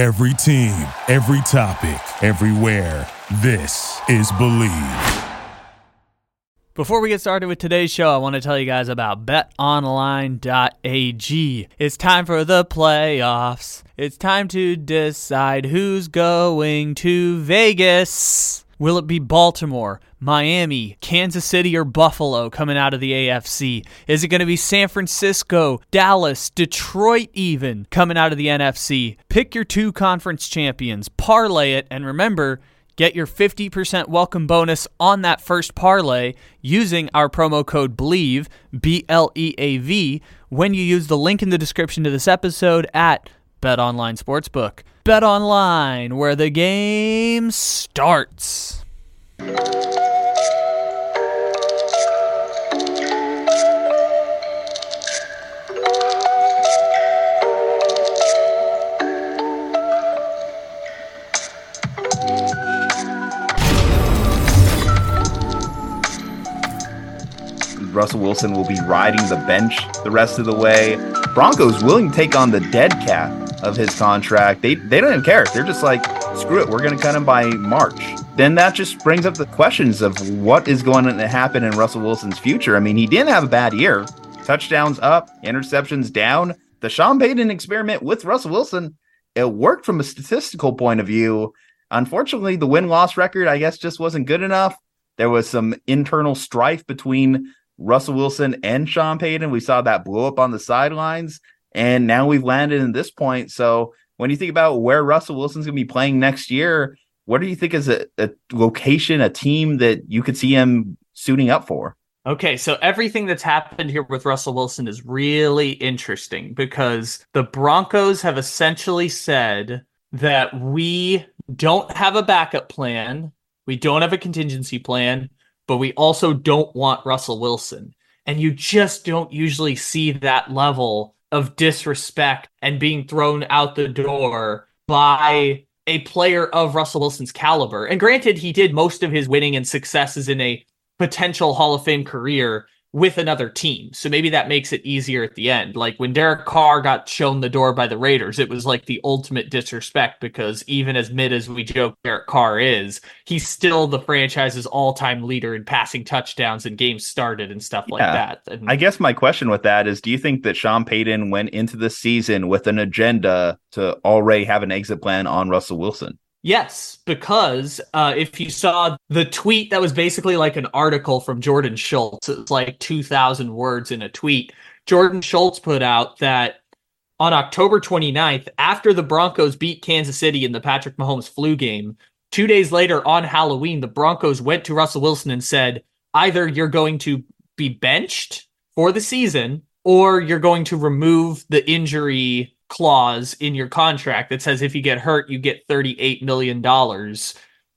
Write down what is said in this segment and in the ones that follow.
Every team, every topic, everywhere. This is Bleav. Before we get started with today's show, I want to tell you guys about betonline.ag. It's time for the playoffs. It's time to decide who's going to Vegas. Will it be Baltimore, Miami, Kansas City, or Buffalo coming out of the AFC? Is it going to be San Francisco, Dallas, Detroit, even coming out of the NFC? Pick your two conference champions, parlay it, and remember, Get your 50% welcome bonus on that first parlay using our promo code BLEAV, B L E A V, when you use the link in the description to this episode at BetOnline Sportsbook. BetOnline, where the game starts. Russell Wilson will be riding the bench the rest of the way. Broncos willing to take on the dead cap of his contract. They they don't even care. They're just like, screw it, we're going to cut him by March. Then that just brings up the questions of what is going to happen in Russell Wilson's future. I mean, he didn't have a bad year. Touchdowns up, interceptions down. The Sean Payton experiment with Russell Wilson, it worked from a statistical point of view. Unfortunately, the win loss record, I guess, just wasn't good enough. There was some internal strife between Russell Wilson and Sean Payton. We saw that blow up on the sidelines, and now we've landed in this point. So when you think about where Russell Wilson's going to be playing next year, what do you think is a, a location, a team that you could see him suiting up for? Okay, so everything that's happened here with Russell Wilson is really interesting because the Broncos have essentially said that we don't have a backup plan, we don't have a contingency plan, but we also don't want Russell Wilson. And you just don't usually see that level of disrespect and being thrown out the door by a player of Russell Wilson's caliber. And granted, he did most of his winning and successes in a potential Hall of Fame career with another team. So maybe that makes it easier at the end. Like when Derek Carr got shown the door by the Raiders, it was like the ultimate disrespect because even as mid as we joke Derek Carr is, he's still the franchise's all-time leader in passing touchdowns and games started and stuff like that. And, I guess my question with that is do you think that Sean Payton went into the season with an agenda to already have an exit plan on Russell Wilson? Yes, because uh, if you saw the tweet that was basically like an article from Jordan Schultz, it's like 2,000 words in a tweet. Jordan Schultz put out that on October 29th, after the Broncos beat Kansas City in the Patrick Mahomes flu game, two days later on Halloween, the Broncos went to Russell Wilson and said, either you're going to be benched for the season or you're going to remove the injury clause in your contract that says if you get hurt, you get $38 million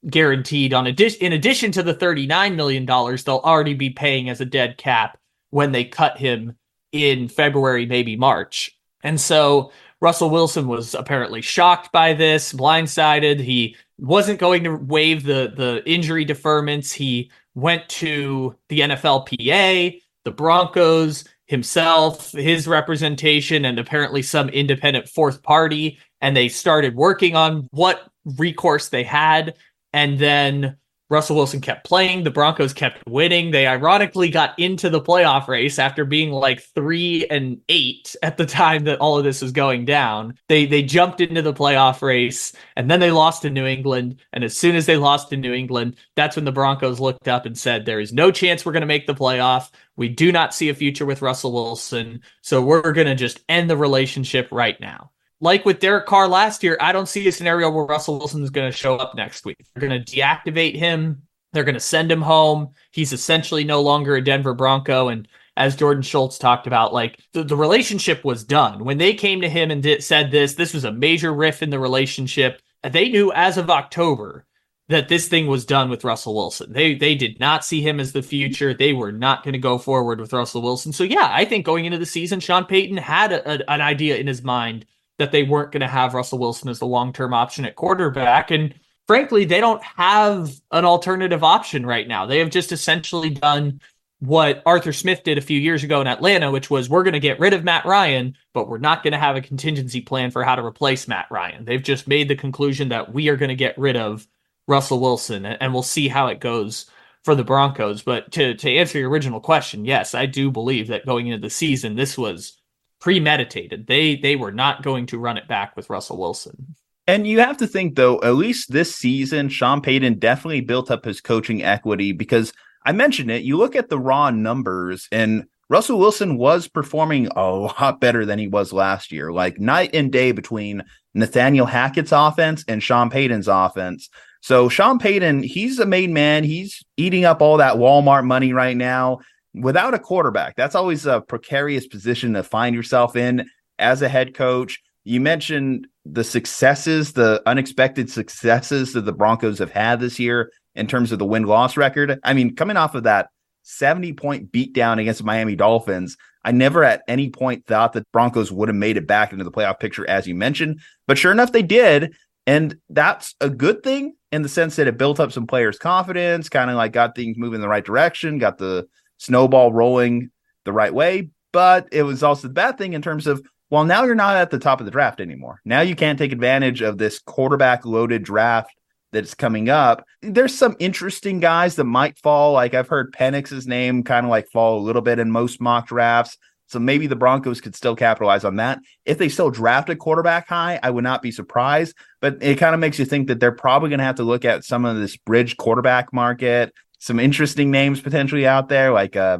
guaranteed on in addition to the $39 million they'll already be paying as a dead cap when they cut him in February, maybe March. And so Russell Wilson was apparently shocked by this, blindsided. He wasn't going to waive the the injury deferments. He went to the NFLPA, the Broncos, himself, his representation, and apparently some independent fourth party. And they started working on what recourse they had. And then Russell Wilson kept playing. The Broncos kept winning. They ironically got into the playoff race after being like three and eight at the time that all of this was going down. They they jumped into the playoff race and then they lost to New England. And as soon as they lost to New England, that's when the Broncos looked up and said, There is no chance we're going to make the playoff. We do not see a future with Russell Wilson. So we're going to just end the relationship right now like with Derek Carr last year, I don't see a scenario where Russell Wilson is going to show up next week. They're going to deactivate him. They're going to send him home. He's essentially no longer a Denver Bronco. And as Jordan Schultz talked about, like the, the relationship was done. When they came to him and did, said this, this was a major riff in the relationship. They knew as of October that this thing was done with Russell Wilson. They they did not see him as the future. They were not going to go forward with Russell Wilson. So yeah, I think going into the season, Sean Payton had a, a, an idea in his mind that they weren't going to have Russell Wilson as the long term option at quarterback. And frankly, they don't have an alternative option right now. They have just essentially done what Arthur Smith did a few years ago in Atlanta, which was we're going to get rid of Matt Ryan, but we're not going to have a contingency plan for how to replace Matt Ryan. They've just made the conclusion that we are going to get rid of Russell Wilson, and we'll see how it goes for the Broncos. But to to answer your original question, yes, I do believe that going into the season, this was premeditated. They they were not going to run it back with Russell Wilson. And you have to think though, at least this season, Sean Payton definitely built up his coaching equity because I mentioned it. You look at the raw numbers, and Russell Wilson was performing a lot better than he was last year, like night and day between Nathaniel Hackett's offense and Sean Payton's offense. So Sean Payton, he's a made man. He's eating up all that Walmart money right now without a quarterback. That's always a precarious position to find yourself in as a head coach. You mentioned the successes, the unexpected successes that the Broncos have had this year in terms of the win loss record. I mean, coming off of that 70 point beatdown against the Miami Dolphins, I never at any point thought that Broncos would have made it back into the playoff picture, as you mentioned. But sure enough, they did. And that's a good thing in the sense that it built up some players' confidence, kind of like got things moving in the right direction, got the snowball rolling the right way. But it was also the bad thing in terms of, well, now you're not at the top of the draft anymore. Now you can't take advantage of this quarterback loaded draft that's coming up. There's some interesting guys that might fall. Like I've heard Penix's name kind of like fall a little bit in most mock drafts. So maybe the Broncos could still capitalize on that. If they still draft a quarterback high, I would not be surprised. But it kind of makes you think that they're probably going to have to look at some of this bridge quarterback market. Some interesting names potentially out there, like uh,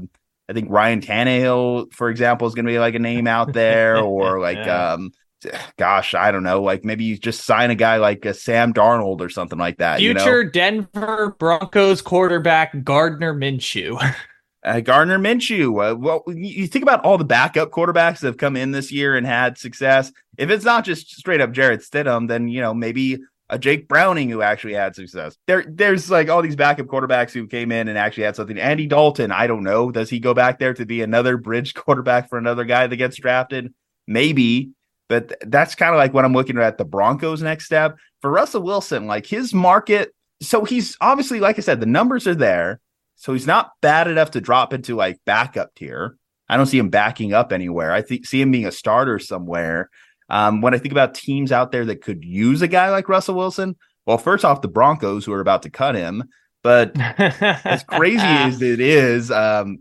I think Ryan Tannehill, for example, is going to be like a name out there, or like yeah. um, gosh, I don't know, like maybe you just sign a guy like a Sam Darnold or something like that. Future you know? Denver Broncos quarterback Gardner Minshew. uh, Gardner Minshew. Uh, well, you think about all the backup quarterbacks that have come in this year and had success. If it's not just straight up Jarrett Stidham, then you know maybe a Jake Browning who actually had success. There, there's like all these backup quarterbacks who came in and actually had something. Andy Dalton, I don't know, does he go back there to be another bridge quarterback for another guy that gets drafted? Maybe. But that's kind of like what I'm looking at the Broncos' next step for Russell Wilson. Like his market, so he's obviously, like I said, the numbers are there. So he's not bad enough to drop into like backup tier. I don't see him backing up anywhere. I think see him being a starter somewhere. Um, when I think about teams out there that could use a guy like Russell Wilson, well, first off, the Broncos who are about to cut him. But as crazy as it is, um,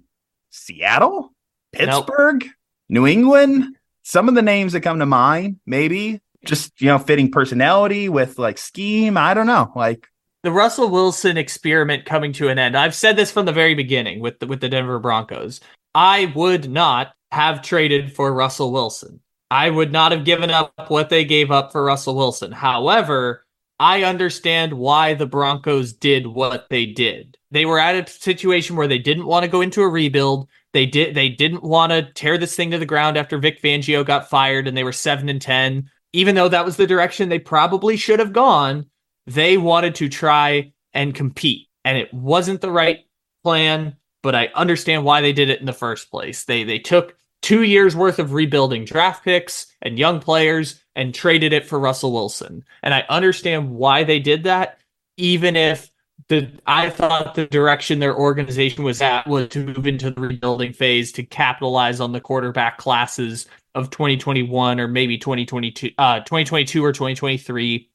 Seattle, Pittsburgh, nope. New England, some of the names that come to mind, maybe just you know fitting personality with like scheme. I don't know, like the Russell Wilson experiment coming to an end. I've said this from the very beginning with the, with the Denver Broncos. I would not have traded for Russell Wilson. I would not have given up what they gave up for Russell Wilson. However, I understand why the Broncos did what they did. They were at a situation where they didn't want to go into a rebuild. They did they didn't want to tear this thing to the ground after Vic Fangio got fired and they were 7 and 10. Even though that was the direction they probably should have gone, they wanted to try and compete. And it wasn't the right plan, but I understand why they did it in the first place. They they took 2 years worth of rebuilding draft picks and young players and traded it for Russell Wilson. And I understand why they did that even if the I thought the direction their organization was at was to move into the rebuilding phase to capitalize on the quarterback classes of 2021 or maybe 2022 uh 2022 or 2023.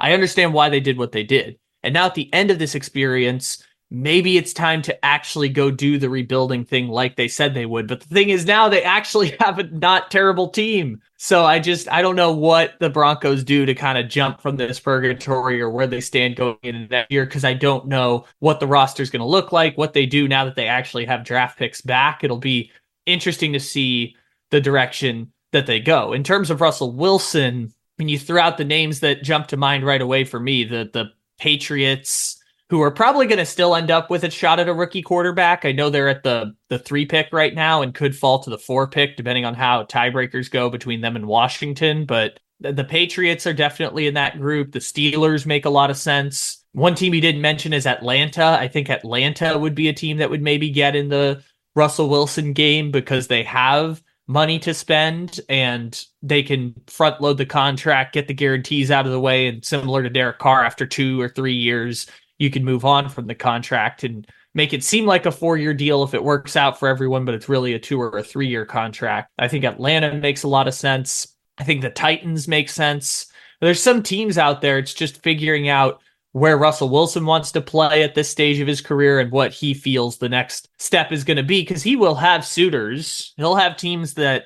I understand why they did what they did. And now at the end of this experience, maybe it's time to actually go do the rebuilding thing like they said they would. But the thing is now they actually have a not terrible team. So I just I don't know what the Broncos do to kind of jump from this purgatory or where they stand going into that year because I don't know what the roster is going to look like, what they do now that they actually have draft picks back. It'll be interesting to see the direction that they go. In terms of Russell Wilson, when you threw out the names that jump to mind right away for me, the the Patriots, who are probably going to still end up with a shot at a rookie quarterback. I know they're at the the three pick right now and could fall to the four pick depending on how tiebreakers go between them and Washington. But the, the Patriots are definitely in that group. The Steelers make a lot of sense. One team you didn't mention is Atlanta. I think Atlanta would be a team that would maybe get in the Russell Wilson game because they have money to spend and they can front load the contract, get the guarantees out of the way, and similar to Derek Carr, after two or three years, you can move on from the contract and make it seem like a four year deal if it works out for everyone, but it's really a two or a three year contract. I think Atlanta makes a lot of sense. I think the Titans make sense. There's some teams out there, it's just figuring out where Russell Wilson wants to play at this stage of his career and what he feels the next step is going to be because he will have suitors. He'll have teams that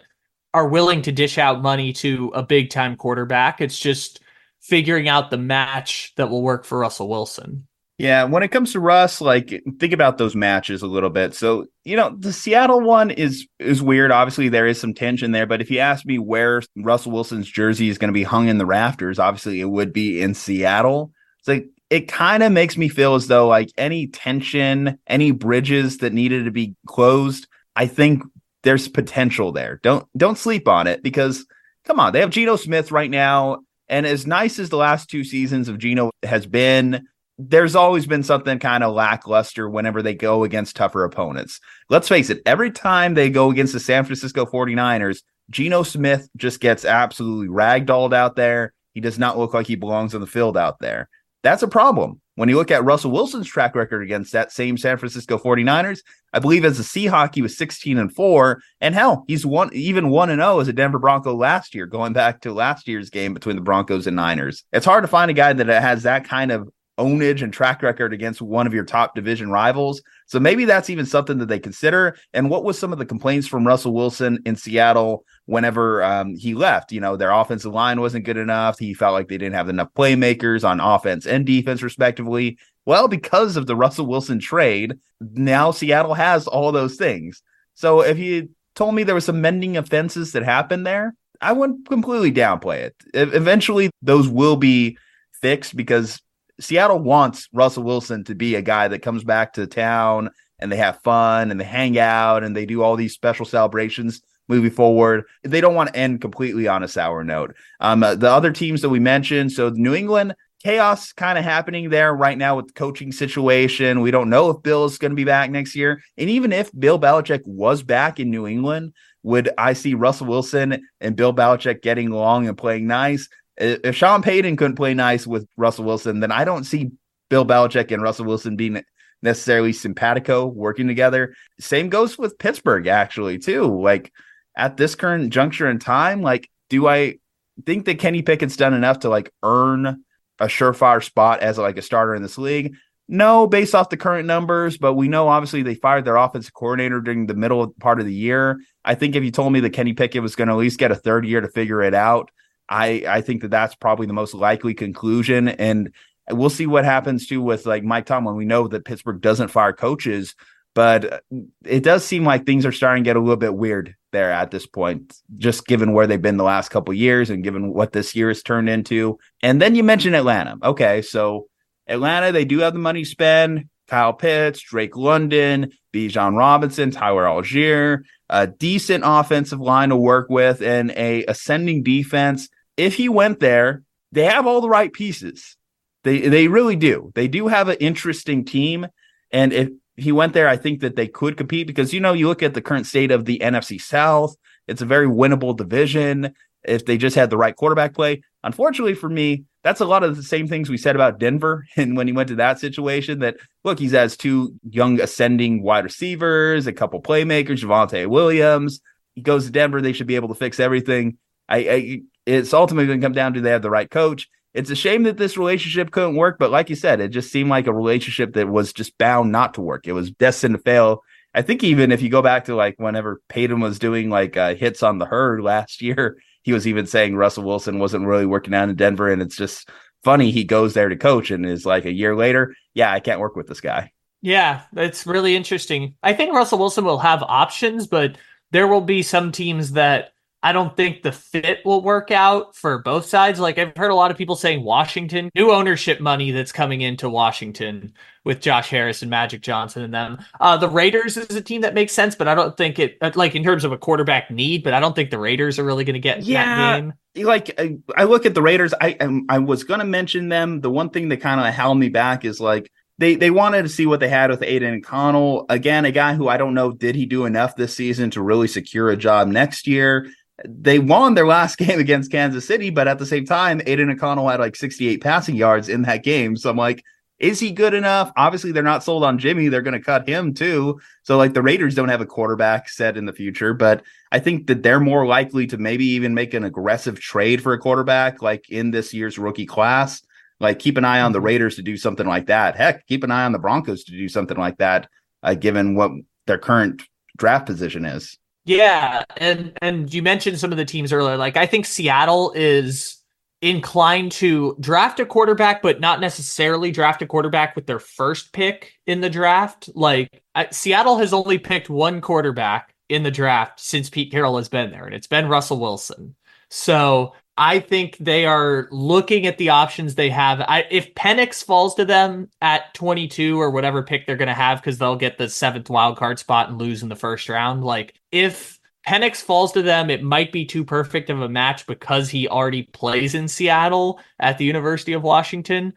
are willing to dish out money to a big time quarterback. It's just figuring out the match that will work for Russell Wilson. Yeah, when it comes to Russ, like think about those matches a little bit. So, you know, the Seattle one is is weird. Obviously, there is some tension there, but if you ask me where Russell Wilson's jersey is going to be hung in the rafters, obviously it would be in Seattle. It's like it kind of makes me feel as though like any tension, any bridges that needed to be closed, I think there's potential there. Don't don't sleep on it because come on, they have Geno Smith right now, and as nice as the last two seasons of Geno has been, there's always been something kind of lackluster whenever they go against tougher opponents. Let's face it, every time they go against the San Francisco 49ers, Geno Smith just gets absolutely ragdolled out there. He does not look like he belongs on the field out there. That's a problem. When you look at Russell Wilson's track record against that same San Francisco 49ers, I believe as a Seahawk, he was 16 and 4. And hell, he's one even 1 and 0 as a Denver Bronco last year, going back to last year's game between the Broncos and Niners. It's hard to find a guy that has that kind of ownage and track record against one of your top division rivals. So maybe that's even something that they consider. And what was some of the complaints from Russell Wilson in Seattle whenever um, he left? You know, their offensive line wasn't good enough. He felt like they didn't have enough playmakers on offense and defense, respectively. Well, because of the Russell Wilson trade, now Seattle has all those things. So if you told me there was some mending offenses that happened there, I wouldn't completely downplay it. Eventually, those will be fixed because Seattle wants Russell Wilson to be a guy that comes back to town and they have fun and they hang out and they do all these special celebrations moving forward. They don't want to end completely on a sour note. Um, uh, the other teams that we mentioned, so New England, chaos kind of happening there right now with the coaching situation. We don't know if Bill is going to be back next year. And even if Bill Belichick was back in New England, would I see Russell Wilson and Bill Belichick getting along and playing nice? If Sean Payton couldn't play nice with Russell Wilson, then I don't see Bill Belichick and Russell Wilson being necessarily simpatico working together. Same goes with Pittsburgh, actually, too. Like at this current juncture in time, like, do I think that Kenny Pickett's done enough to like earn a surefire spot as like a starter in this league? No, based off the current numbers, but we know obviously they fired their offensive coordinator during the middle part of the year. I think if you told me that Kenny Pickett was going to at least get a third year to figure it out, I I think that that's probably the most likely conclusion, and we'll see what happens too with like Mike Tomlin. We know that Pittsburgh doesn't fire coaches, but it does seem like things are starting to get a little bit weird there at this point, just given where they've been the last couple years and given what this year has turned into. And then you mentioned Atlanta. Okay, so Atlanta, they do have the money spend. Kyle Pitts, Drake London, Bijan Robinson, Tyler Allgeier, a decent offensive line to work with, and a ascending defense if he went there, they have all the right pieces. They they really do. They do have an interesting team, and if he went there, I think that they could compete because you know you look at the current state of the NFC South. It's a very winnable division if they just had the right quarterback play. Unfortunately for me, that's a lot of the same things we said about Denver. And when he went to that situation, that look, he has two young ascending wide receivers, a couple playmakers, Javonte Williams. He goes to Denver, they should be able to fix everything. I, I it's ultimately going to come down to they have the right coach. It's a shame that this relationship couldn't work, but like you said, it just seemed like a relationship that was just bound not to work. It was destined to fail. I think even if you go back to like whenever Payton was doing like uh, hits on the herd last year, he was even saying Russell Wilson wasn't really working out in Denver, and it's just funny he goes there to coach and is like a year later, yeah, I can't work with this guy. Yeah, that's really interesting. I think Russell Wilson will have options, but there will be some teams that I don't think the fit will work out for both sides. Like I've heard a lot of people saying Washington, new ownership money that's coming into Washington with Josh Harris and Magic Johnson and them. Uh, the Raiders is a team that makes sense, but I don't think it uh, like in terms of a quarterback need. But I don't think the Raiders are really going to get yeah, that game. Like I look at the Raiders, I I was going to mention them. The one thing that kind of held me back is like they they wanted to see what they had with Aidan O'Connell. Again, a guy who I don't know did he do enough this season to really secure a job next year they won their last game against Kansas City, but at the same time, Aidan O'Connell had like 68 passing yards in that game. So I'm like, is he good enough? Obviously, they're not sold on Jimmy. They're going to cut him too. So, like, the Raiders don't have a quarterback set in the future, but I think that they're more likely to maybe even make an aggressive trade for a quarterback, like in this year's rookie class. Like, keep an eye on the mm-hmm. Raiders to do something like that. Heck, keep an eye on the Broncos to do something like that, uh, given what their current draft position is. Yeah, and and you mentioned some of the teams earlier. Like, I think Seattle is inclined to draft a quarterback, but not necessarily draft a quarterback with their first pick in the draft. Like I, Seattle has only picked one quarterback in the draft since Pete Carroll has been there, and it's been Russell Wilson. So I think they are looking at the options they have. I, if Penix falls to them at 22 or whatever pick they're going to have, because they'll get the seventh wild card spot and lose in the first round. Like if Penix falls to them. It might be too perfect of a match because he already plays in Seattle at the University of Washington.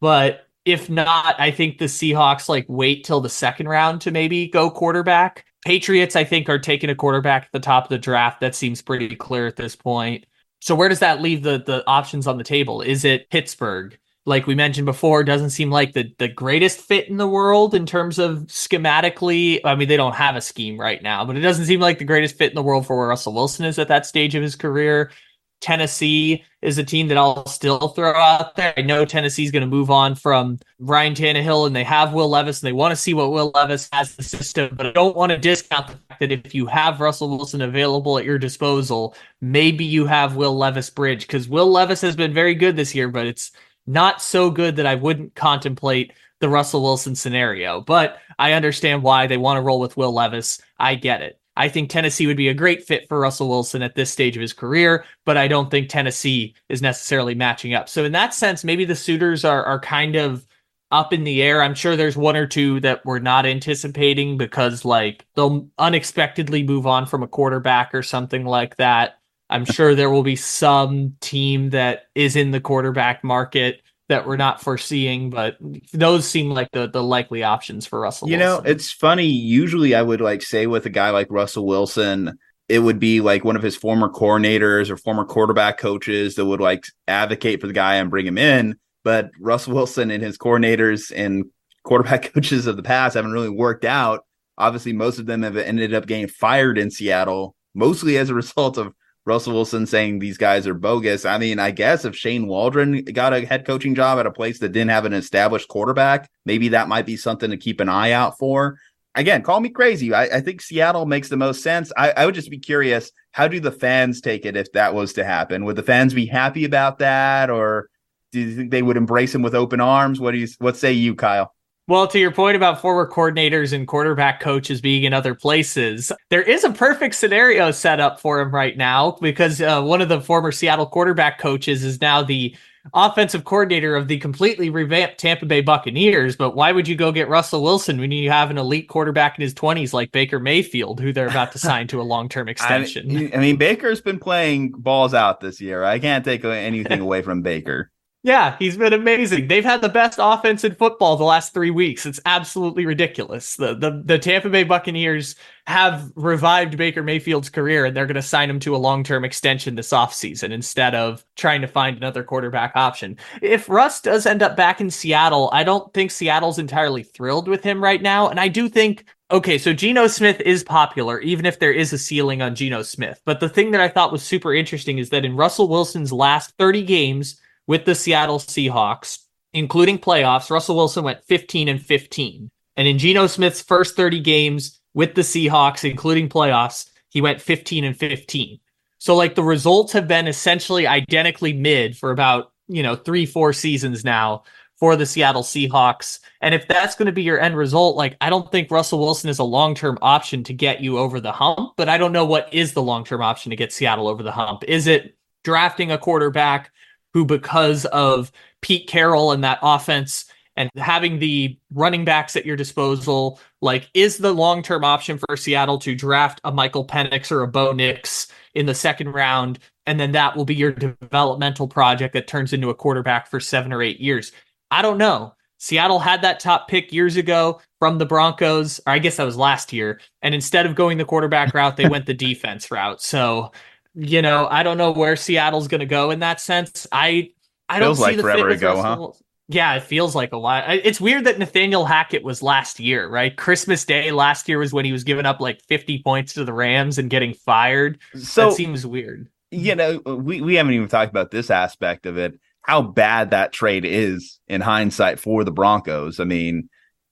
But if not, I think the Seahawks like wait till the second round to maybe go quarterback. Patriots, I think, are taking a quarterback at the top of the draft. That seems pretty clear at this point. So where does that leave the the options on the table? Is it Pittsburgh? like we mentioned before, doesn't seem like the, the greatest fit in the world in terms of schematically. I mean, they don't have a scheme right now, but it doesn't seem like the greatest fit in the world for where Russell Wilson is at that stage of his career. Tennessee is a team that I'll still throw out there. I know Tennessee's going to move on from Ryan Tannehill and they have Will Levis and they want to see what Will Levis has the system, but I don't want to discount the fact that if you have Russell Wilson available at your disposal, maybe you have Will Levis bridge because Will Levis has been very good this year, but it's not so good that I wouldn't contemplate the Russell Wilson scenario, but I understand why they want to roll with Will Levis. I get it. I think Tennessee would be a great fit for Russell Wilson at this stage of his career, but I don't think Tennessee is necessarily matching up. So in that sense, maybe the suitors are are kind of up in the air. I'm sure there's one or two that we're not anticipating because like they'll unexpectedly move on from a quarterback or something like that. I'm sure there will be some team that is in the quarterback market that we're not foreseeing, but those seem like the the likely options for Russell. You Wilson. know, it's funny. Usually, I would like say with a guy like Russell Wilson, it would be like one of his former coordinators or former quarterback coaches that would like advocate for the guy and bring him in. But Russell Wilson and his coordinators and quarterback coaches of the past haven't really worked out. Obviously, most of them have ended up getting fired in Seattle, mostly as a result of Russell Wilson saying these guys are bogus. I mean, I guess if Shane Waldron got a head coaching job at a place that didn't have an established quarterback, maybe that might be something to keep an eye out for. Again, call me crazy. I, I think Seattle makes the most sense. I, I would just be curious how do the fans take it if that was to happen? Would the fans be happy about that, or do you think they would embrace him with open arms? What do you what say you, Kyle? Well, to your point about former coordinators and quarterback coaches being in other places, there is a perfect scenario set up for him right now because uh, one of the former Seattle quarterback coaches is now the offensive coordinator of the completely revamped Tampa Bay Buccaneers. But why would you go get Russell Wilson when you have an elite quarterback in his 20s like Baker Mayfield, who they're about to sign to a long term extension? I, I mean, Baker's been playing balls out this year. I can't take anything away from Baker. Yeah, he's been amazing. They've had the best offense in football the last three weeks. It's absolutely ridiculous. The the, the Tampa Bay Buccaneers have revived Baker Mayfield's career and they're going to sign him to a long-term extension this offseason instead of trying to find another quarterback option. If Russ does end up back in Seattle, I don't think Seattle's entirely thrilled with him right now. And I do think Okay, so Geno Smith is popular, even if there is a ceiling on Geno Smith. But the thing that I thought was super interesting is that in Russell Wilson's last 30 games, with the Seattle Seahawks, including playoffs, Russell Wilson went 15 and 15. And in Geno Smith's first 30 games with the Seahawks, including playoffs, he went 15 and 15. So like the results have been essentially identically mid for about, you know, 3 4 seasons now for the Seattle Seahawks. And if that's going to be your end result, like I don't think Russell Wilson is a long-term option to get you over the hump, but I don't know what is the long-term option to get Seattle over the hump. Is it drafting a quarterback who, because of Pete Carroll and that offense and having the running backs at your disposal, like, is the long term option for Seattle to draft a Michael Penix or a Bo Nix in the second round? And then that will be your developmental project that turns into a quarterback for seven or eight years. I don't know. Seattle had that top pick years ago from the Broncos, or I guess that was last year. And instead of going the quarterback route, they went the defense route. So you know, I don't know where Seattle's going to go in that sense. I I Feels don't like see the forever ago, huh? Yeah, it feels like a lot. It's weird that Nathaniel Hackett was last year, right? Christmas Day last year was when he was giving up like 50 points to the Rams and getting fired. So that seems weird. You know, we, we haven't even talked about this aspect of it. How bad that trade is in hindsight for the Broncos. I mean,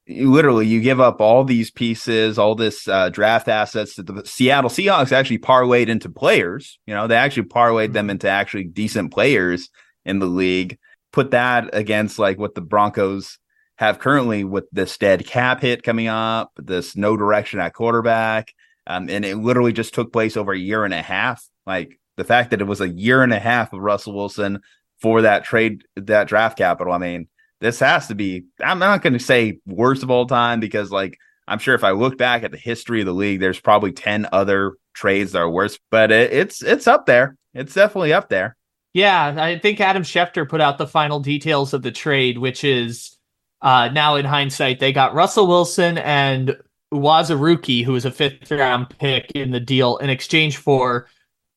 literally, you give up all these pieces, all this uh, draft assets that the Seattle Seahawks actually parlayed into players. You know, they actually parlayed them mm-hmm. into actually decent players in the league put that against like what the Broncos have currently with this dead cap hit coming up, this no direction at quarterback. Um, and it literally just took place over a year and a half. Like the fact that it was a year and a half of Russell Wilson for that trade, that draft capital. I mean, this has to be, I'm not going to say worst of all time because, like, I'm sure if I look back at the history of the league, there's probably 10 other trades that are worse, but it, it's, it's up there. It's definitely up there. Yeah, I think Adam Schefter put out the final details of the trade, which is uh, now in hindsight, they got Russell Wilson and Uwazurike, who was a fifth round pick in the deal, in exchange for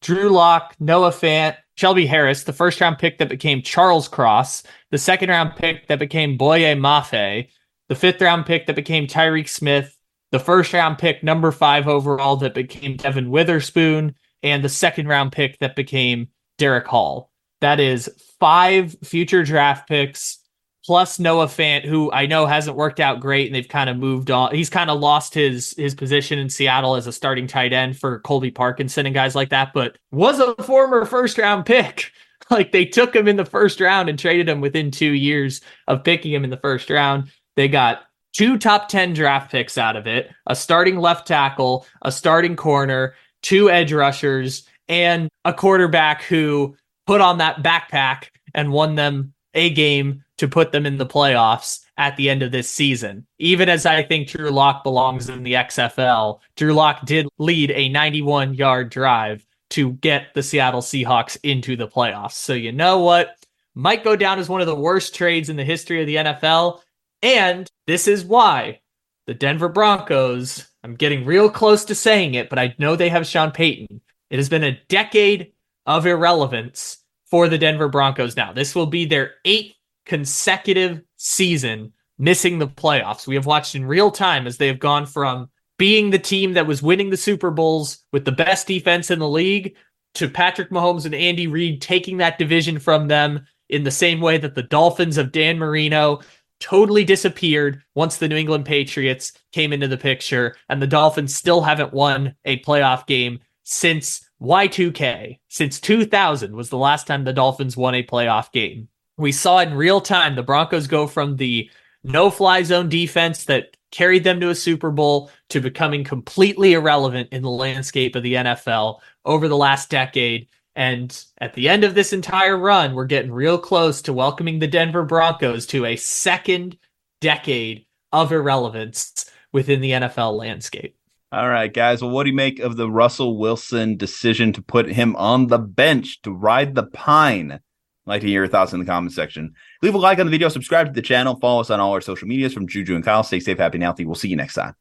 Drew Lock, Noah Fant, Shelby Harris, the first round pick that became Charles Cross, the second round pick that became Boye Mafe, the fifth round pick that became Tyreek Smith, the first round pick, number five overall, that became Devon Witherspoon, and the second round pick that became Derick Hall. That is five future draft picks plus Noah Fant, who I know hasn't worked out great, and they've kind of moved on. He's kind of lost his his position in Seattle as a starting tight end for Colby Parkinson and guys like that, but was a former first round pick. Like they took him in the first round and traded him within two years of picking him in the first round. They got two top 10 draft picks out of it, a starting left tackle, a starting corner, two edge rushers, and a quarterback who put on that backpack and won them a game to put them in the playoffs at the end of this season. Even as I think Drew Lock belongs in the XFL, Drew Lock did lead a 91 yard drive to get the Seattle Seahawks into the playoffs. So you know what? Might go down as one of the worst trades in the history of the NFL. And this is why the Denver Broncos, I'm getting real close to saying it, but I know they have Sean Payton. It has been a decade of irrelevance for the Denver Broncos now. This will be their eighth consecutive season missing the playoffs. We have watched in real time as they have gone from being the team that was winning the Super Bowls with the best defense in the league to Patrick Mahomes and Andy Reid taking that division from them in the same way that the Dolphins of Dan Marino totally disappeared once the New England Patriots came into the picture, and the Dolphins still haven't won a playoff game since Y2K. Since 2000 was the last time the Dolphins won a playoff game. We saw in real time the Broncos go from the no fly zone defense that carried them to a Super Bowl to becoming completely irrelevant in the landscape of the NFL over the last decade. And at the end of this entire run, we're getting real close to welcoming the Denver Broncos to a second decade of irrelevance within the NFL landscape. All right, guys. Well, what do you make of the Russell Wilson decision to put him on the bench to ride the pine? Like to hear your thoughts in the comment section. Leave a like on the video, subscribe to the channel, follow us on all our social medias from Juju and Kyle. Stay safe, happy, and healthy. We'll see you next time.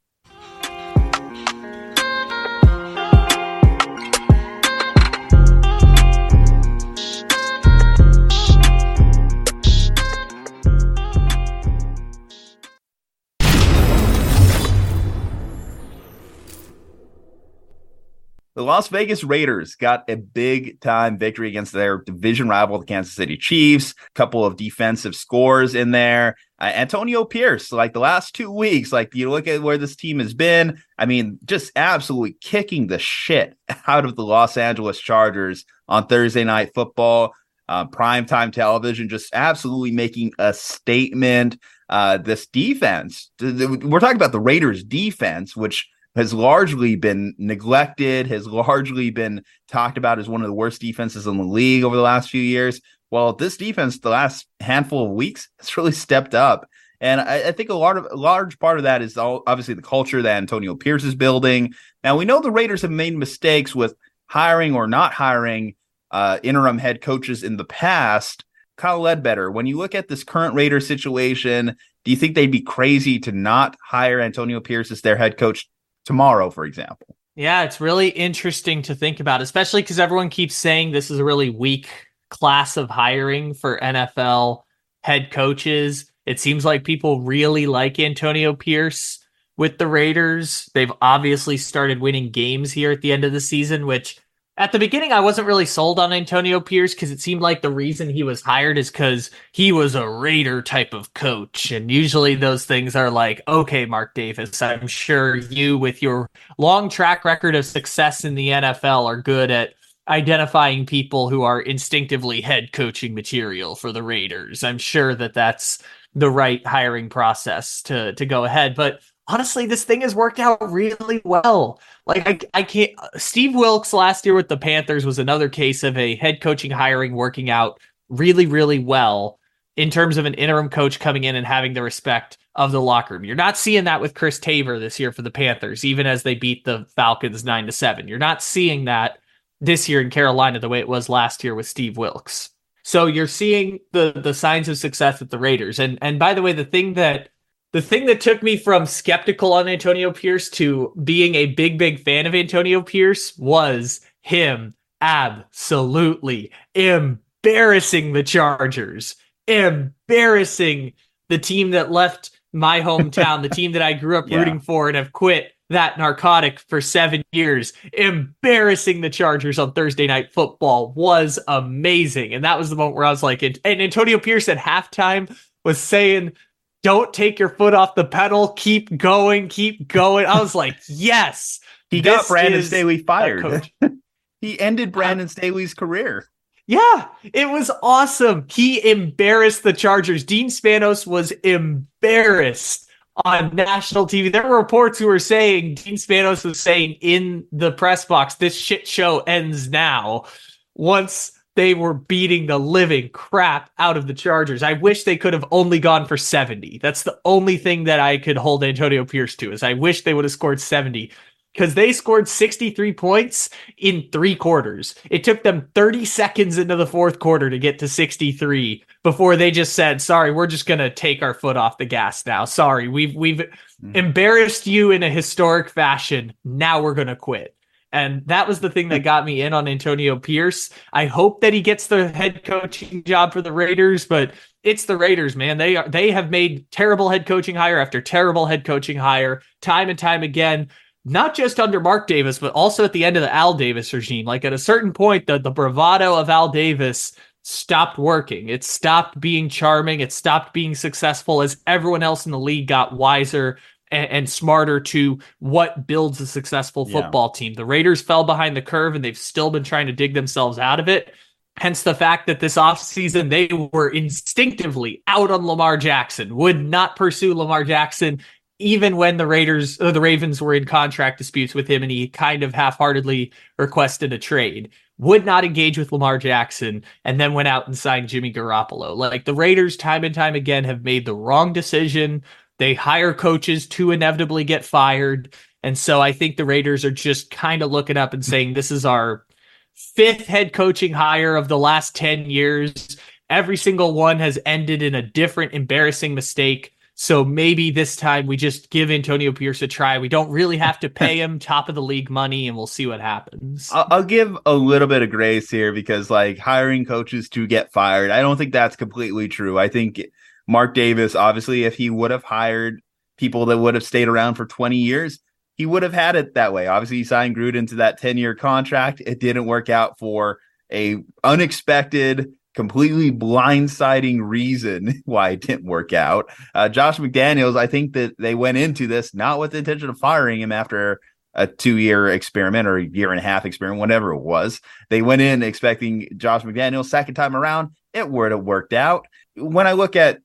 The Las Vegas Raiders got a big time victory against their division rival, the Kansas City Chiefs. A couple of defensive scores in there. Uh, Antonio Pierce, like the last two weeks, like you look at where this team has been. I mean, just absolutely kicking the shit out of the Los Angeles Chargers on Thursday night football, uh, primetime television, just absolutely making a statement. Uh, this defense, we're talking about the Raiders defense, which has largely been neglected, has largely been talked about as one of the worst defenses in the league over the last few years. Well, this defense, the last handful of weeks, has really stepped up. And I, I, think a lot of a large part of that is all, obviously the culture that Antonio Pierce is building. Now we know the Raiders have made mistakes with hiring or not hiring uh, interim head coaches in the past. Kyle Ledbetter, when you look at this current Raider situation, do you think they'd be crazy to not hire Antonio Pierce as their head coach tomorrow, for example. Yeah, it's really interesting to think about, especially because everyone keeps saying this is a really weak class of hiring for NFL head coaches. It seems like people really like Antonio Pierce with the Raiders. They've obviously started winning games here at the end of the season, which at the beginning I wasn't really sold on Antonio Pierce because it seemed like the reason he was hired is because he was a Raider type of coach. And usually those things are like, okay, Mark Davis, I'm sure you, with your long track record of success in the NFL, are good at identifying people who are instinctively head coaching material for the Raiders. I'm sure that that's the right hiring process to to go ahead, but honestly, this thing has worked out really well. Like I, I can't. Steve Wilks last year with the Panthers was another case of a head coaching hiring working out really, really well in terms of an interim coach coming in and having the respect of the locker room. You're not seeing that with Chris Tabor this year for the Panthers, even as they beat the Falcons nine to seven. You're not seeing that this year in Carolina the way it was last year with Steve Wilks. So you're seeing the the signs of success with the Raiders. And and by the way, the thing that the thing that took me from skeptical on Antonio Pierce to being a big, big fan of Antonio Pierce was him absolutely embarrassing the Chargers, embarrassing the team that left my hometown, the team that I grew up yeah. rooting for and have quit that narcotic for seven years. Embarrassing the Chargers on Thursday night football was amazing. And that was the moment where I was like, and Antonio Pierce at halftime was saying don't take your foot off the pedal. Keep going. Keep going. I was like, yes. He got Brandon Staley fired. he ended Brandon Staley's career. Yeah, it was awesome. He embarrassed the Chargers. Dean Spanos was embarrassed on national TV. There were reports who were saying Dean Spanos was saying in the press box, this shit show ends now. Once they were beating the living crap out of the Chargers. I wish they could have only gone for 70. That's the only thing that I could hold Antonio Pierce to is I wish they would have scored 70 because they scored 63 points in three quarters. It took them 30 seconds into the fourth quarter to get to 63 before they just said, "Sorry, we're just going to take our foot off the gas now. Sorry, we've we've mm-hmm. embarrassed you in a historic fashion. Now we're going to quit." And that was the thing that got me in on Antonio Pierce. I hope that he gets the head coaching job for the Raiders, but it's the Raiders, man. They are they have made terrible head coaching hire after terrible head coaching hire time and time again. Not just under Mark Davis, but also at the end of the Al Davis regime. Like at a certain point, the, the bravado of Al Davis stopped working. It stopped being charming. It stopped being successful as everyone else in the league got wiser and, and smarter to what builds a successful football yeah. team. The Raiders fell behind the curve and they've still been trying to dig themselves out of it. Hence the fact that this offseason they were instinctively out on Lamar Jackson, would not pursue Lamar Jackson even when the Raiders or the Ravens were in contract disputes with him and he kind of half-heartedly requested a trade, would not engage with Lamar Jackson and then went out and signed Jimmy Garoppolo. Like the Raiders time and time again have made the wrong decision they hire coaches to inevitably get fired. And so I think the Raiders are just kind of looking up and saying, this is our fifth head coaching hire of the last 10 years. Every single one has ended in a different embarrassing mistake. So maybe this time we just give Antonio Pierce a try. We don't really have to pay him top of the league money, and we'll see what happens. I'll, I'll, give a little bit of grace here because, like, hiring coaches to get fired, I don't think that's completely true. I think Mark Davis, obviously, if he would have hired people that would have stayed around for 20 years, he would have had it that way. Obviously, he signed Gruden to that 10 year contract. It didn't work out for a unexpected, completely blindsiding reason why it didn't work out. Uh, Josh McDaniels, I think that they went into this not with the intention of firing him after a two year experiment or a year and a half experiment, whatever it was. They went in expecting Josh McDaniels second time around. It would have worked out. When I look at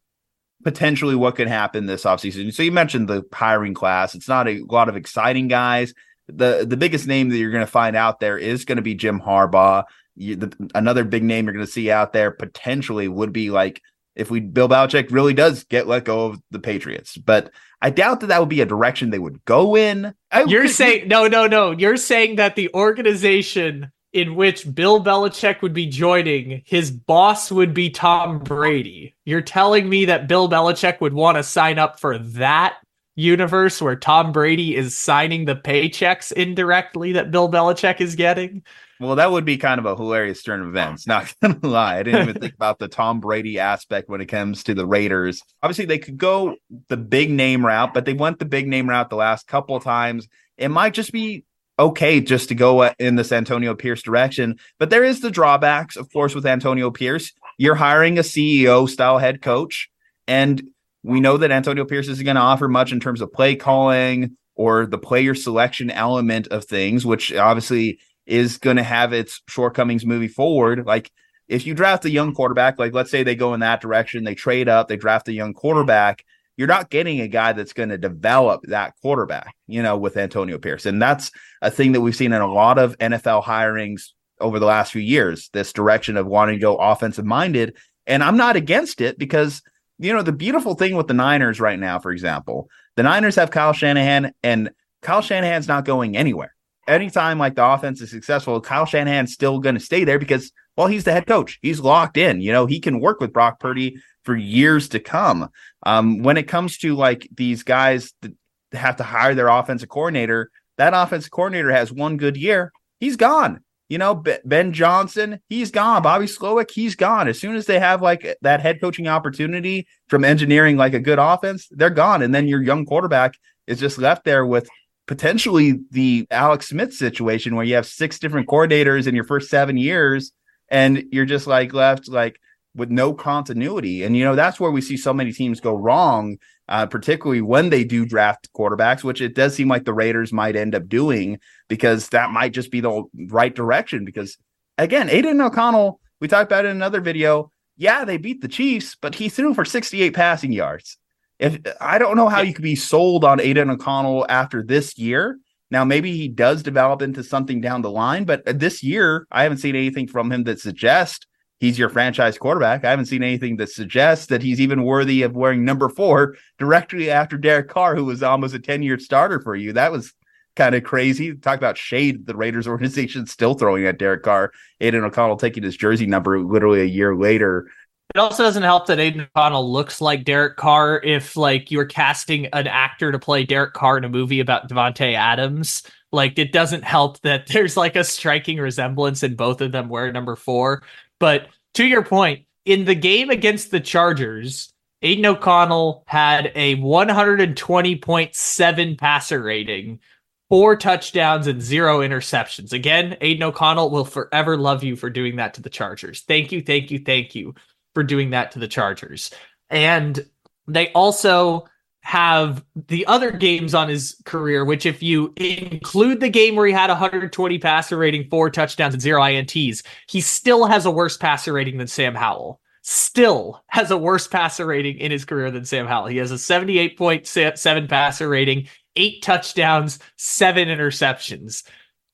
potentially what could happen this offseason. So you mentioned the hiring class. It's not a lot of exciting guys. The the biggest name that you're going to find out there is going to be Jim Harbaugh. You, the, another big name you're going to see out there potentially would be like if we Bill Belichick really does get let go of the Patriots, but I doubt that that would be a direction they would go in. I, you're saying no, no, no. You're saying that the organization in which Bill Belichick would be joining, his boss would be Tom Brady. You're telling me that Bill Belichick would want to sign up for that universe where Tom Brady is signing the paychecks indirectly that Bill Belichick is getting? Well, that would be kind of a hilarious turn of events. Not gonna lie, I didn't even think about the Tom Brady aspect when it comes to the Raiders. Obviously, they could go the big name route, but they went the big name route the last couple of times. It might just be okay just to go in this Antonio Pierce direction, but there is the drawbacks, of course, with Antonio Pierce. You're hiring a CEO style head coach, and we know that Antonio Pierce is going to offer much in terms of play calling or the player selection element of things, which obviously is going to have its shortcomings moving forward. Like if you draft a young quarterback, like let's say they go in that direction, they trade up, they draft a young quarterback, you're not getting a guy that's going to develop that quarterback, you know, with Antonio Pierce. And that's a thing that we've seen in a lot of NFL hirings over the last few years, this direction of wanting to go offensive minded. And I'm not against it because, you know, the beautiful thing with the Niners right now, for example, the Niners have Kyle Shanahan and Kyle Shanahan's not going anywhere anytime like the offense is successful, Kyle Shanahan's still going to stay there because, well, he's the head coach. He's locked in. You know, he can work with Brock Purdy for years to come. Um, when it comes to like these guys that have to hire their offensive coordinator, that offensive coordinator has one good year. He's gone. You know, Ben Johnson, he's gone. Bobby Slowik, he's gone. As soon as they have like that head coaching opportunity from engineering like a good offense, they're gone. And then your young quarterback is just left there with potentially the Alex Smith situation where you have six different coordinators in your first seven years and you're just like left like with no continuity. And, you know, that's where we see so many teams go wrong, uh, particularly when they do draft quarterbacks, which it does seem like the Raiders might end up doing because that might just be the right direction. Because, again, Aidan O'Connell, we talked about it in another video. Yeah, they beat the Chiefs, but he threw for 68 passing yards. If I don't know how you could be sold on Aidan O'Connell after this year. Now, maybe he does develop into something down the line, but this year, I haven't seen anything from him that suggests he's your franchise quarterback. I haven't seen anything that suggests that he's even worthy of wearing number four directly after Derek Carr, who was almost a 10 year starter for you. That was kind of crazy. Talk about shade the Raiders organization still throwing at Derek Carr. Aidan O'Connell taking his jersey number literally a year later. It also doesn't help that Aidan O'Connell looks like Derek Carr if like you're casting an actor to play Derek Carr in a movie about Davante Adams. Like it doesn't help that there's like a striking resemblance in both of them where number four. But to your point, in the game against the Chargers, Aidan O'Connell had a 120.7 passer rating, four touchdowns and zero interceptions. Again, Aidan O'Connell will forever love you for doing that to the Chargers. Thank you, thank you, thank you for doing that to the Chargers. And they also have the other games on his career, which if you include the game where he had 120 passer rating, four touchdowns and zero INTs, he still has a worse passer rating than Sam Howell. Still has a worse passer rating in his career than Sam Howell. He has a 78.7 passer rating, eight touchdowns, seven interceptions.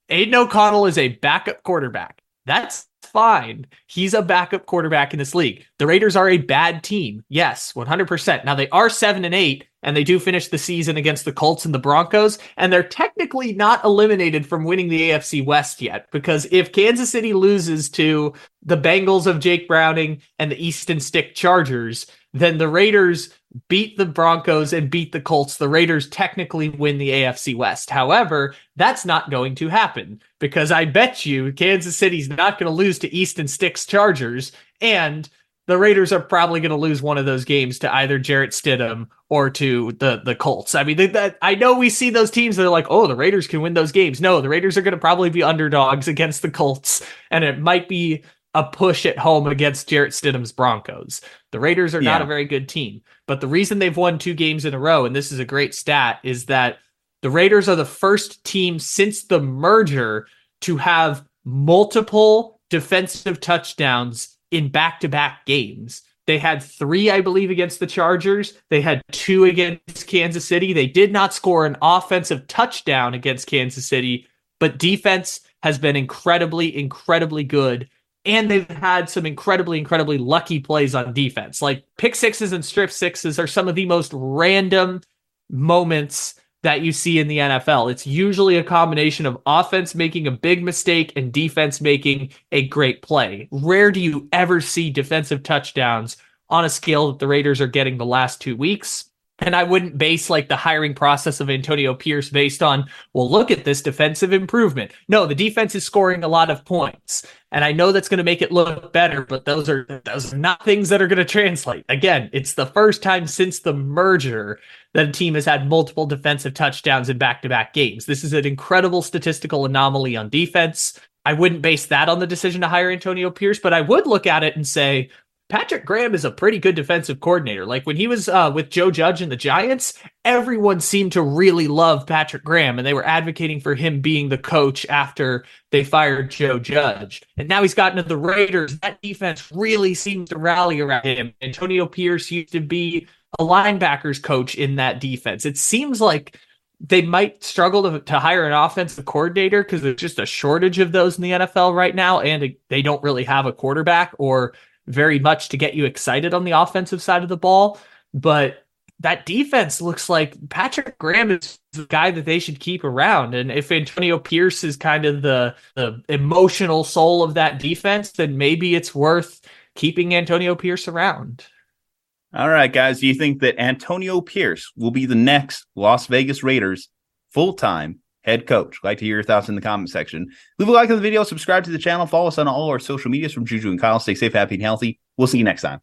Aidan O'Connell is a backup quarterback. That's fine. He's a backup quarterback in this league. The Raiders are a bad team. Yes, 100%. Now they are 7 and 8 and they do finish the season against the Colts and the Broncos and they're technically not eliminated from winning the AFC West yet because if Kansas City loses to the Bengals of Jake Browning and the Easton Stick Chargers, then the Raiders beat the Broncos and beat the Colts. The Raiders technically win the AFC West. However, that's not going to happen because I bet you Kansas City's not going to lose to Easton Sticks Chargers and the Raiders are probably going to lose one of those games to either Jarrett Stidham or to the the Colts. I mean, that I know we see those teams that are like, oh, the Raiders can win those games. No, the Raiders are going to probably be underdogs against the Colts, and it might be a push at home against Jarrett Stidham's Broncos. The Raiders are yeah. not a very good team, but the reason they've won two games in a row, and this is a great stat, is that the Raiders are the first team since the merger to have multiple defensive touchdowns in back to back games. They had three, I believe, against the Chargers. They had two against Kansas City. They did not score an offensive touchdown against Kansas City, but defense has been incredibly, incredibly good and they've had some incredibly, incredibly lucky plays on defense. Like pick sixes and strip sixes are some of the most random moments that you see in the NFL. It's usually a combination of offense making a big mistake and defense making a great play. Rare do you ever see defensive touchdowns on a scale that the Raiders are getting the last two weeks. And I wouldn't base like the hiring process of Antonio Pierce based on, well, look at this defensive improvement. No, the defense is scoring a lot of points. And I know that's going to make it look better, but those are those are not things that are going to translate. Again, it's the first time since the merger that a team has had multiple defensive touchdowns in back-to-back games. This is an incredible statistical anomaly on defense. I wouldn't base that on the decision to hire Antonio Pierce, but I would look at it and say, Patrick Graham is a pretty good defensive coordinator. Like when he was uh, with Joe Judge and the Giants, everyone seemed to really love Patrick Graham and they were advocating for him being the coach after they fired Joe Judge. And now he's gotten to the Raiders. That defense really seems to rally around him. Antonio Pierce used to be a linebackers coach in that defense. It seems like they might struggle to, to hire an offensive coordinator because there's just a shortage of those in the NFL right now. And they don't really have a quarterback or very much to get you excited on the offensive side of the ball. But that defense looks like Patrick Graham is the guy that they should keep around. And if Antonio Pierce is kind of the, the emotional soul of that defense, then maybe it's worth keeping Antonio Pierce around. All right, guys. Do you think that Antonio Pierce will be the next Las Vegas Raiders full time head coach. Like to hear your thoughts in the comment section. Leave a like on the video, subscribe to the channel, follow us on all our social medias from Juju and Kyle. Stay safe, happy, and healthy. We'll see you next time.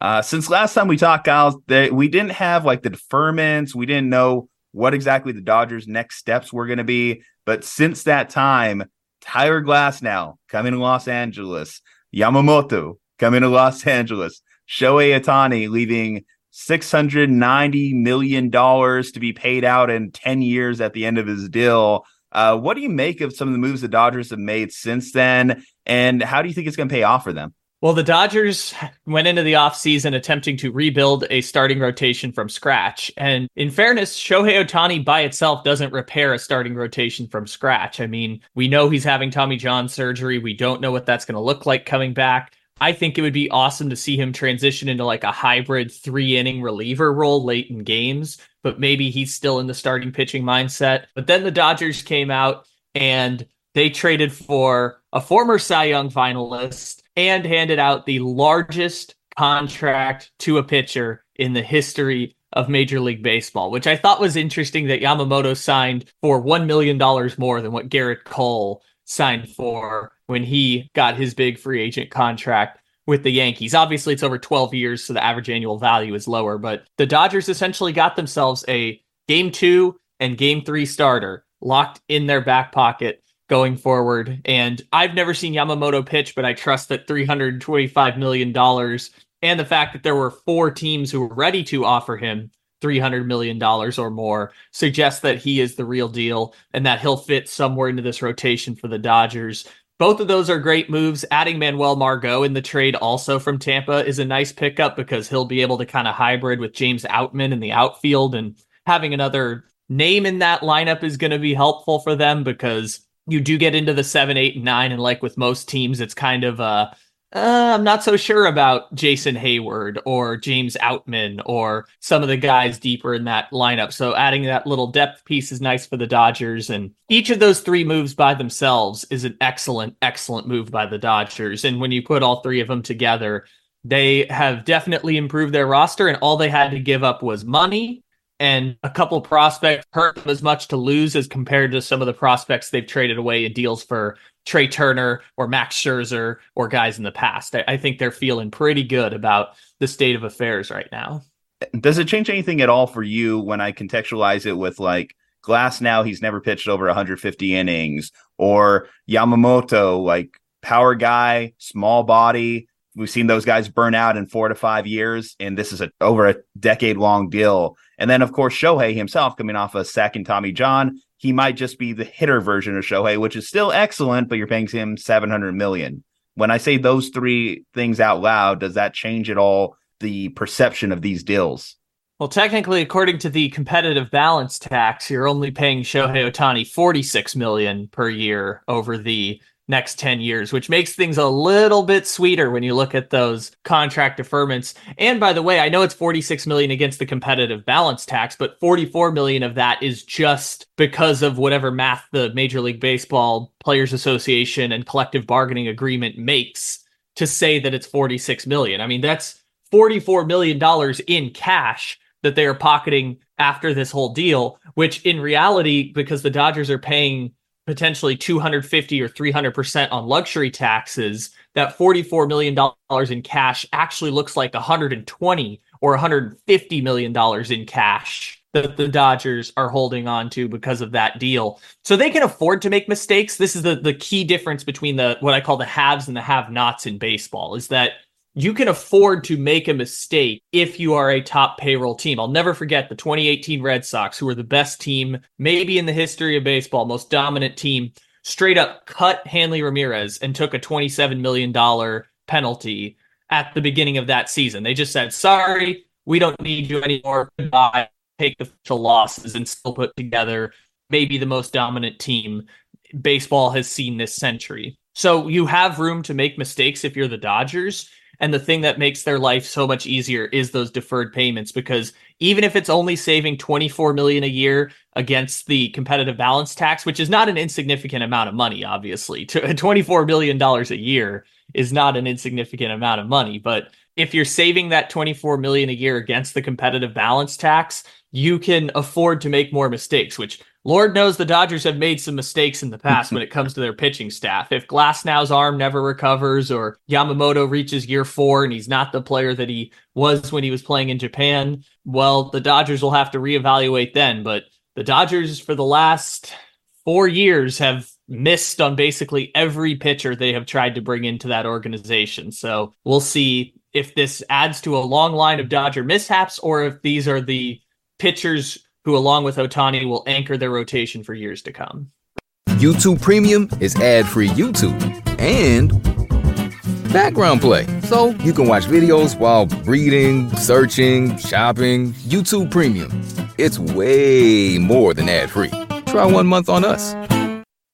Uh, since last time we talked, Kyle, they, we didn't have like the deferments. We didn't know what exactly the Dodgers' next steps were going to be. But since that time, Tyler Glasnow coming to Los Angeles, Yamamoto coming to Los Angeles, Shohei Ohtani leaving $690 million to be paid out in 10 years at the end of his deal. Uh, what do you make of some of the moves the Dodgers have made since then? And how do you think it's going to pay off for them? Well, the Dodgers went into the offseason attempting to rebuild a starting rotation from scratch. And in fairness, Shohei Ohtani by itself doesn't repair a starting rotation from scratch. I mean, we know he's having Tommy John surgery. We don't know what that's going to look like coming back. I think it would be awesome to see him transition into like a hybrid three inning reliever role late in games, but maybe he's still in the starting pitching mindset. But then the Dodgers came out and they traded for a former Cy Young finalist and handed out the largest contract to a pitcher in the history of Major League Baseball, which I thought was interesting that Yamamoto signed for $1 million more than what Gerrit Cole signed for when he got his big free agent contract with the Yankees. Obviously, it's over 12 years, so the average annual value is lower, but the Dodgers essentially got themselves a game two and game three starter locked in their back pocket going forward. And I've never seen Yamamoto pitch, but I trust that $325 million and the fact that there were four teams who were ready to offer him $300 million or more suggests that he is the real deal and that he'll fit somewhere into this rotation for the Dodgers. Both of those are great moves. Adding Manuel Margot in the trade also from Tampa is a nice pickup because he'll be able to kind of hybrid with James Outman in the outfield and having another name in that lineup is going to be helpful for them because you do get into the seven, eight, and nine, and like with most teams, it's kind of uh, uh, I'm not so sure about Jason Heyward or James Outman or some of the guys deeper in that lineup. So adding that little depth piece is nice for the Dodgers. And each of those three moves by themselves is an excellent, excellent move by the Dodgers. And when you put all three of them together, they have definitely improved their roster. And all they had to give up was money and a couple prospects hurt them as much to lose as compared to some of the prospects they've traded away in deals for Trea Turner or Max Scherzer or guys in the past. I, I think they're feeling pretty good about the state of affairs right now. Does it change anything at all for you when I contextualize it with like Glasnow He's never pitched over 150 innings, or Yamamoto, like power guy, small body. We've seen those guys burn out in four to five years, and this is a over a decade long deal and then, of course, Shohei himself coming off a second Tommy John, he might just be the hitter version of Shohei, which is still excellent, but you're paying him 700 million. When I say those three things out loud, does that change at all the perception of these deals? Well, technically, according to the competitive balance tax, you're only paying Shohei Ohtani 46 million per year over the next 10 years, which makes things a little bit sweeter when you look at those contract deferments. And by the way, I know it's 46 million against the competitive balance tax, but 44 million of that is just because of whatever math the Major League Baseball Players Association and collective bargaining agreement makes to say that it's 46 million. I mean, that's 44 million dollars in cash that they are pocketing after this whole deal, which in reality because the Dodgers are paying potentially 250 or 300% on luxury taxes, that $44 million in cash actually looks like 120 or 150 million dollars in cash that the Dodgers are holding on to because of that deal. So they can afford to make mistakes. This is the the key difference between the what I call the haves and the have-nots in baseball is that you can afford to make a mistake if you are a top payroll team. I'll never forget the 2018 Red Sox, who were the best team, maybe in the history of baseball, most dominant team, straight up cut Hanley Ramirez and took a $27 million penalty at the beginning of that season. They just said, sorry, we don't need you anymore. Goodbye. Take the losses and still put together maybe the most dominant team baseball has seen this century. So you have room to make mistakes if you're the Dodgers. And the thing that makes their life so much easier is those deferred payments because even if it's only saving 24 million a year against the competitive balance tax, which is not an insignificant amount of money, obviously, to 24 million dollars a year is not an insignificant amount of money, but if you're saving that 24 million a year against the competitive balance tax, you can afford to make more mistakes, which Lord knows the Dodgers have made some mistakes in the past when it comes to their pitching staff. If Glasnow's arm never recovers or Yamamoto reaches year four and he's not the player that he was when he was playing in Japan, well, the Dodgers will have to reevaluate then. But the Dodgers, for the last four years, have missed on basically every pitcher they have tried to bring into that organization. So we'll see if this adds to a long line of Dodger mishaps or if these are the pitchers who, along with Ohtani, will anchor their rotation for years to come. YouTube Premium is ad free YouTube and background play. So you can watch videos while reading, searching, shopping. YouTube Premium. It's way more than ad free. Try one month on us.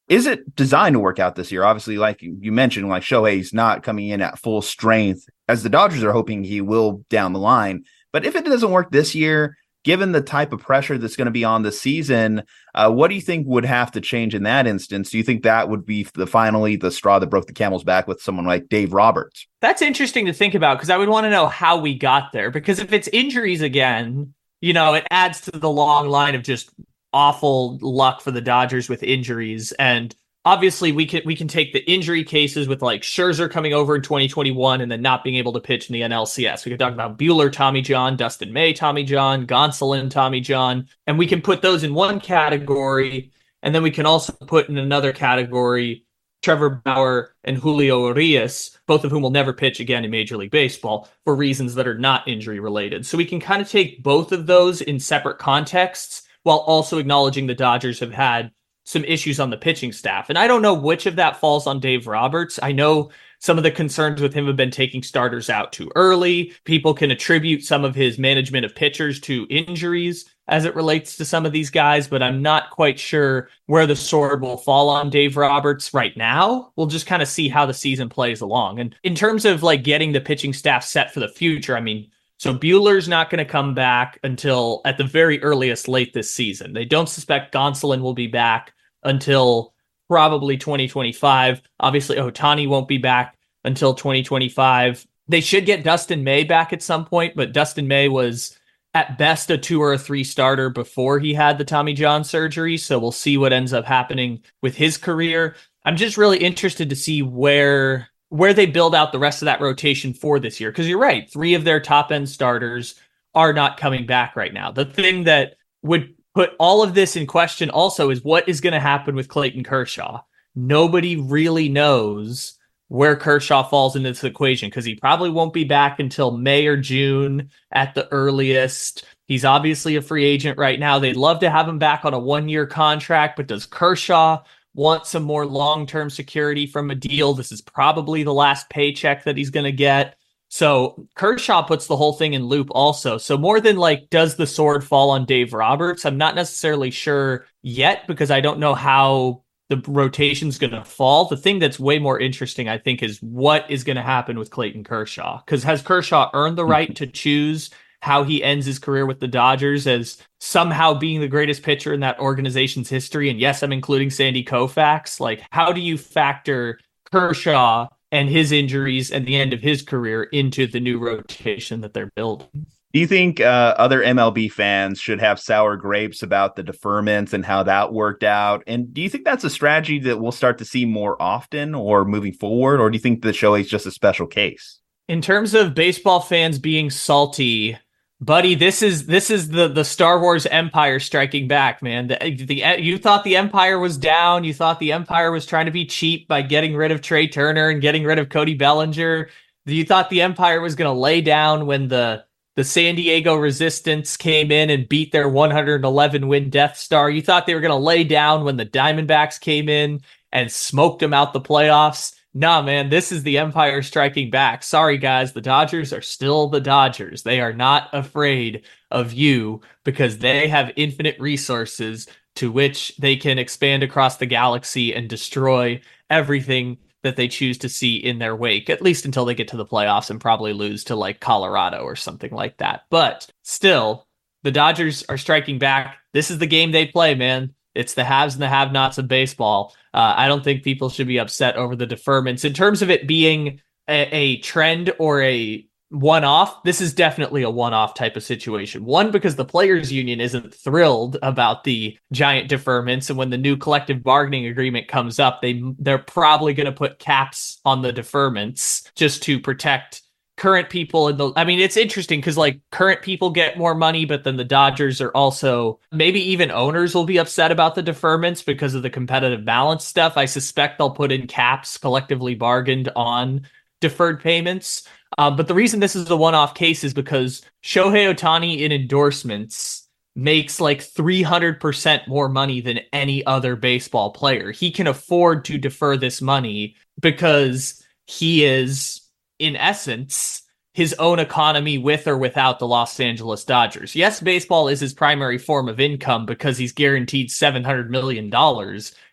Is it designed to work out this year? Obviously, like you mentioned, like Shohei's not coming in at full strength, as the Dodgers are hoping he will down the line. But if it doesn't work this year, given the type of pressure that's going to be on the season, uh, what do you think would have to change in that instance? Do you think that would be the finally the straw that broke the camel's back with someone like Dave Roberts? That's interesting to think about because I would want to know how we got there. Because if it's injuries again, you know, it adds to the long line of just awful luck for the Dodgers with injuries and obviously we can we can take the injury cases with like Scherzer coming over in 2021 and then not being able to pitch in the NLCS. We could talk about Buehler, Tommy John, Dustin May, Tommy John, Gonsolin, Tommy John, and we can put those in one category, and then we can also put in another category Trevor Bauer and Julio Urias, both of whom will never pitch again in Major League Baseball for reasons that are not injury related. So we can kind of take both of those in separate contexts while also acknowledging the Dodgers have had some issues on the pitching staff. And I don't know which of that falls on Dave Roberts. I know some of the concerns with him have been taking starters out too early. People can attribute some of his management of pitchers to injuries as it relates to some of these guys, but I'm not quite sure where the sword will fall on Dave Roberts right now. We'll just kind of see how the season plays along. And in terms of like getting the pitching staff set for the future, I mean, so Buehler's not going to come back until at the very earliest late this season. They don't suspect Gonsolin will be back until probably 2025. Obviously, Ohtani won't be back until 2025. They should get Dustin May back at some point, but Dustin May was at best a two or a three starter before he had the Tommy John surgery. So we'll see what ends up happening with his career. I'm just really interested to see where where they build out the rest of that rotation for this year. Because you're right, three of their top end starters are not coming back right now. The thing that would put all of this in question also is what is going to happen with Clayton Kershaw. Nobody really knows where Kershaw falls into this equation because he probably won't be back until May or June at the earliest. He's obviously a free agent right now. They'd love to have him back on a one year contract, but does Kershaw want some more long term security from a deal? This is probably the last paycheck that he's going to get. So Kershaw puts the whole thing in loop also. So more than like, does the sword fall on Dave Roberts? I'm not necessarily sure yet because I don't know how the rotation's going to fall. The thing that's way more interesting, I think, is what is going to happen with Clayton Kershaw. Because has Kershaw earned the right mm-hmm. to choose how he ends his career with the Dodgers as somehow being the greatest pitcher in that organization's history? And yes, I'm including Sandy Koufax. Like, how do you factor Kershaw and his injuries and the end of his career into the new rotation that they're building? Do you think uh, other MLB fans should have sour grapes about the deferments and how that worked out? And do you think that's a strategy that we'll start to see more often or moving forward? Or do you think the show is just a special case? In terms of baseball fans being salty, buddy, this is this is the the Star Wars Empire striking back, man. The, the you thought the Empire was down, you thought the Empire was trying to be cheap by getting rid of Trea Turner and getting rid of Cody Bellinger. You thought the Empire was going to lay down when the the San Diego Resistance came in and beat their 111 win Death Star. You thought they were going to lay down when the Diamondbacks came in and smoked them out the playoffs. Nah, man, this is the Empire striking back. Sorry, guys, the Dodgers are still the Dodgers. They are not afraid of you because they have infinite resources to which they can expand across the galaxy and destroy everything that they choose to see in their wake, at least until they get to the playoffs and probably lose to like Colorado or something like that. But still, the Dodgers are striking back. This is the game they play, man. It's the haves and the have nots of baseball. Uh, I don't think people should be upset over the deferments. In terms of it being a, a trend or a one off. This is definitely a one off type of situation. One, because the players' union isn't thrilled about the giant deferments. And when the new collective bargaining agreement comes up, they, they're probably going to put caps on the deferments just to protect current people in the I mean it's interesting cuz like current people get more money but then the Dodgers are also maybe even owners will be upset about the deferments because of the competitive balance stuff. I suspect they'll put in caps collectively bargained on deferred payments. Uh, but the reason this is a one off case is because Shohei Ohtani in endorsements makes like 300% more money than any other baseball player. He can afford to defer this money because he is, in essence, his own economy with or without the Los Angeles Dodgers. Yes, baseball is his primary form of income because he's guaranteed $700 million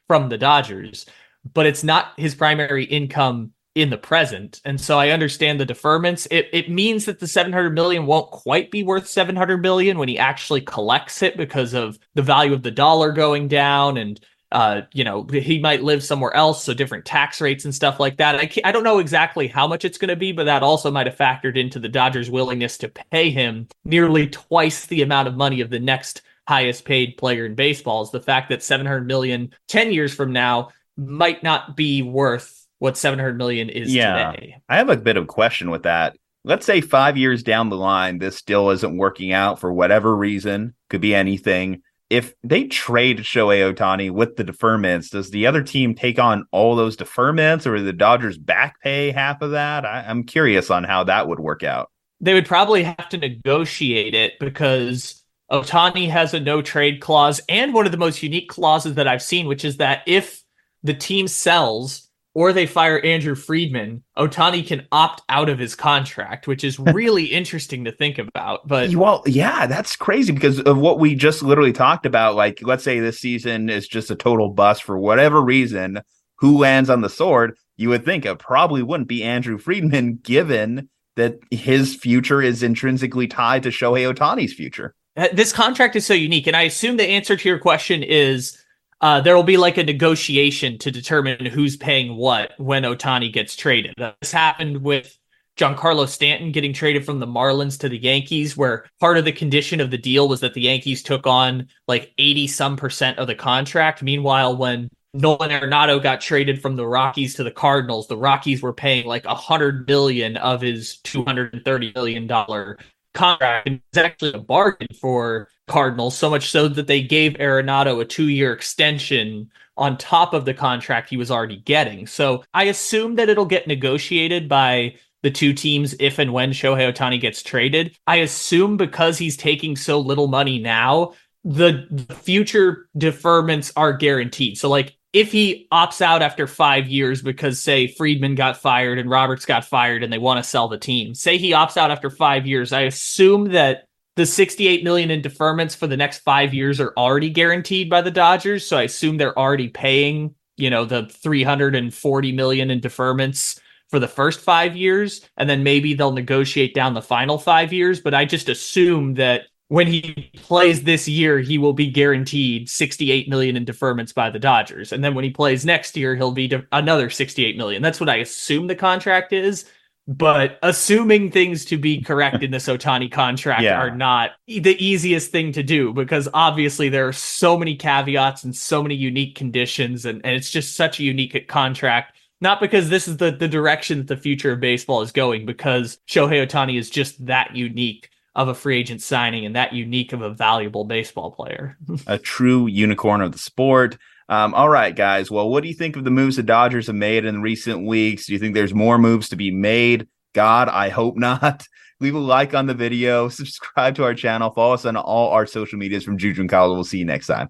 from the Dodgers, but it's not his primary income in the present. And so I understand the deferments. It it means that the 700 million won't quite be worth 700 million when he actually collects it because of the value of the dollar going down and uh, you know, he might live somewhere else, so different tax rates and stuff like that. I, I don't know exactly how much it's going to be, but that also might have factored into the Dodgers' willingness to pay him nearly twice the amount of money of the next highest paid player in baseball. Is the fact that 700 million 10 years from now might not be worth what 700 million is yeah. today. I have a bit of a question with that. Let's say 5 years down the line this still isn't working out for whatever reason, could be anything. If they trade Shohei Ohtani with the deferments, does the other team take on all those deferments or the Dodgers back pay half of that? I, I'm curious on how that would work out. They would probably have to negotiate it because Ohtani has a no trade clause and one of the most unique clauses that I've seen, which is that if the team sells or they fire Andrew Friedman, Ohtani can opt out of his contract, which is really interesting to think about. But well, yeah, that's crazy because of what we just literally talked about. Like, let's say this season is just a total bust for whatever reason. Who lands on the sword? You would think it probably wouldn't be Andrew Friedman, given that his future is intrinsically tied to Shohei Ohtani's future. Uh, this contract is so unique, and I assume the answer to your question is uh, there will be like a negotiation to determine who's paying what when Ohtani gets traded. This happened with Giancarlo Stanton getting traded from the Marlins to the Yankees, where part of the condition of the deal was that the Yankees took on like 80 some percent of the contract. Meanwhile, when Nolan Arenado got traded from the Rockies to the Cardinals, the Rockies were paying like a hundred billion of his 230 million dollar contract. It's actually a bargain for Cardinals, so much so that they gave Arenado a two year extension on top of the contract he was already getting. So I assume that it'll get negotiated by the two teams if and when Shohei Ohtani gets traded. I assume because he's taking so little money now, the future deferments are guaranteed. So, like, if he opts out after five years because, say, Friedman got fired and Roberts got fired and they want to sell the team, say he opts out after five years, I assume that the 68 million in deferments for the next five years are already guaranteed by the Dodgers. So I assume they're already paying you know, the 340 million in deferments for the first five years, and then maybe they'll negotiate down the final five years. But I just assume that when he plays this year, he will be guaranteed 68 million in deferments by the Dodgers. And then when he plays next year, he'll be de- another 68 million. That's what I assume the contract is. But assuming things to be correct in this Ohtani contract Yeah. are not the easiest thing to do because obviously there are so many caveats and so many unique conditions, and, and it's just such a unique contract. Not because this is the, the direction that the future of baseball is going, because Shohei Ohtani is just that unique of a free agent signing and that unique of a valuable baseball player. a true unicorn of the sport. Um, all right, guys. Well, what do you think of the moves the Dodgers have made in recent weeks? Do you think there's more moves to be made? God, I hope not. Leave a like on the video, subscribe to our channel, follow us on all our social medias from Juju and Kyle. We'll see you next time.